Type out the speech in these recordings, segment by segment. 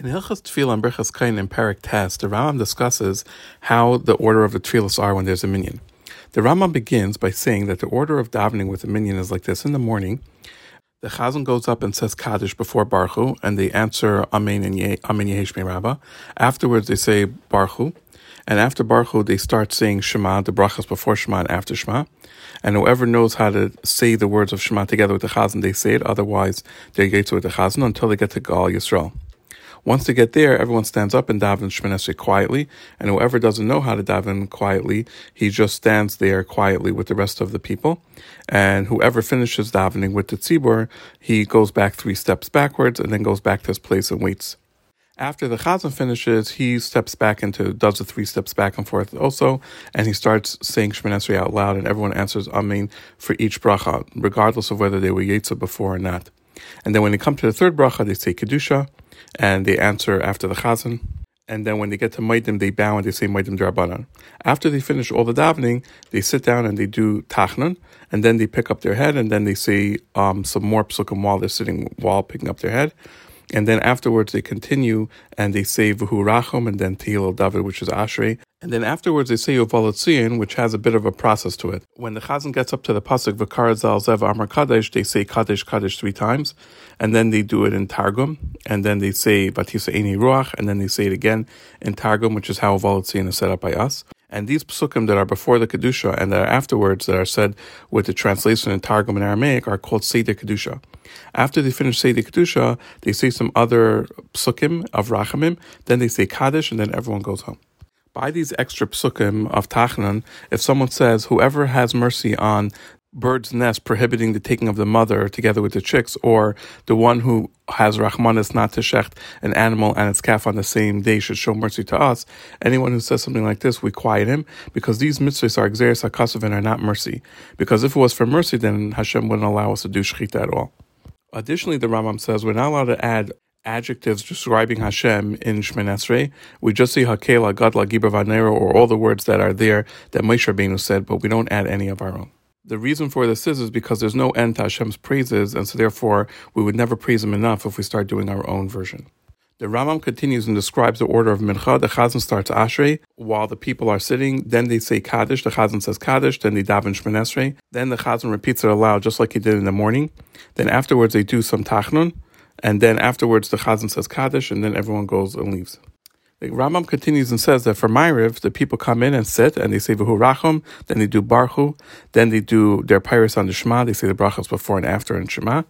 In Hilchas Tefillah and Birchas Kohanim in Perek Tes, the Rambam discusses how the order of the tefillahs are when there's a minion. The Rambam begins by saying that the order of davening with a minion is like this. In the morning, the Chazan goes up and says Kaddish before Barchu and they answer Amen and Ye, Amen Yehesh Rabbah. Afterwards, they say Barchu and after Barchu they start saying Shema, the brachas before Shema and after Shema. And whoever knows how to say the words of Shema together with the Chazan, they say it. Otherwise, they get to the Chazan until they get to Ga'al Yisrael. Once they get there, everyone stands up and davens Shemon quietly, and whoever doesn't know how to daven quietly, he just stands there quietly with the rest of the people. And whoever finishes davening with the tzibur, he goes back three steps backwards and then goes back to his place and waits. After the chazan finishes, he steps back into does the three steps back and forth also, and he starts saying Shemon out loud, and everyone answers Amen for each bracha, regardless of whether they were Yetzah before or not. And then when they come to the third bracha, they say Kedusha, and they answer after the chazan. And then when they get to Maidim, they bow and they say Maidim Darabanan. After they finish all the davening, they sit down and they do Tachnun, and then they pick up their head, and then they say um, some more psukim while they're sitting, while picking up their head. And then afterwards they continue and they say V'hu Rachum and then Tehillah David, which is Ashrei. And then afterwards they say Uvalatzion, which has a bit of a process to it. When the Chazan gets up to the Pasuk Vakarazal Zev Amar Kadesh, they say Kadesh Kadesh three times. And then they do it in Targum. And then they say Batisa Eini Ruach. And then they say it again in Targum, which is how Uvalatzion is set up by us. And these psukim that are before the Kedusha and that are afterwards that are said with the translation in Targum and Aramaic are called Seder Kedusha. After they finish Seder Kedusha, they say some other psukim of Rachamim, then they say Kaddish, and then everyone goes home. By these extra psukim of Tachnun, if someone says, whoever has mercy on bird's nest prohibiting the taking of the mother together with the chicks, or the one who has Rahmanis not to shecht an animal and its calf on the same day should show mercy to us. Anyone who says something like this, we quiet him because these mitzvahs are gezeiras hakasuv and are not mercy. Because if it was for mercy, then Hashem wouldn't allow us to do shechita at all. Additionally, the Rambam says we're not allowed to add adjectives describing Hashem in Esrei. We just say Hakela, Gadla, Gibra, Vanero, or all the words that are there that Moshe Rabbeinu said, but we don't add any of our own. The reason for this is, is because there's no end to Hashem's praises, and so therefore we would never praise Him enough if we start doing our own version. The Rambam continues and describes the order of Mincha. The Chazan starts Ashrei while the people are sitting. Then they say Kaddish. The Chazan says Kaddish. Then they daven Shemoneh Esrei. Then the Chazan repeats it aloud, just like he did in the morning. Then afterwards they do some Tachnun. And then afterwards the Chazan says Kaddish, and then everyone goes and leaves. The Rambam continues and says that for Ma'ariv, the people come in and sit and they say V'hu Rachum, then they do Barhu, then they do their pirates on the Shema, they say the brachas before and after in Shema,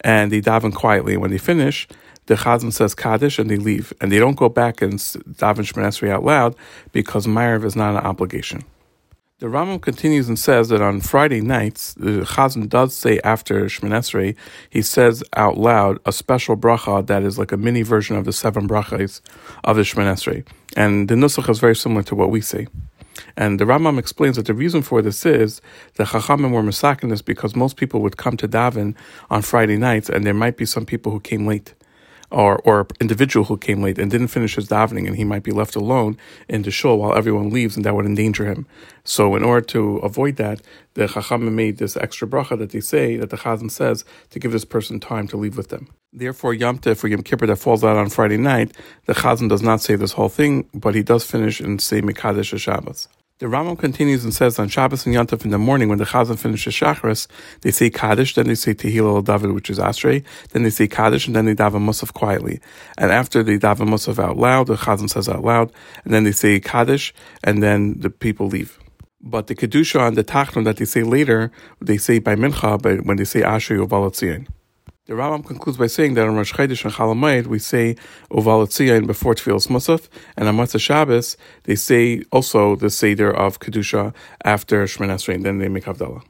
and they daven quietly. When they finish, the Chazan says Kaddish and they leave. And they don't go back and daven Shemoneh out loud because Ma'ariv is not an obligation. The Rambam continues and says that on Friday nights, the Chazan does say after Shemoneh Esrei, he says out loud a special bracha that is like a mini version of the seven brachas of the Shemoneh Esrei. And the Nusach is very similar to what we say. And the Rambam explains that the reason for this is the Chachamim were masakin this because most people would come to daven on Friday nights, and there might be some people who came late or or individual who came late and didn't finish his davening, and he might be left alone in the shul while everyone leaves, and that would endanger him. So, in order to avoid that, the Chachamim made this extra bracha that they say that the Chazan says to give this person time to leave with them. Therefore, Yom Tov or Yom Kippur that falls out on Friday night, the Chazan does not say this whole thing, but he does finish and say Mekadesh Shabbos. The Rambam continues and says on Shabbos and Yom Yontif in the morning when the Chazan finishes Shachris, they say Kaddish, then they say Tehillah David, which is Ashrei, then they say Kaddish, and then they daven Musaf quietly. And after they daven Musaf out loud, the Chazan says out loud, and then they say Kaddish, and then the people leave. But the Kedusha and the Tachnun that they say later, they say by Mincha, but when they say Ashrei or Valatzion. The Rambam concludes by saying that on Rosh Chodesh and Chol Hamoed we say Uvalatzion before Tfilas Musaf, and on Motzei Shabbos they say also the Seder of Kedusha after Shemoneh Esrei, and then they make Havdalah.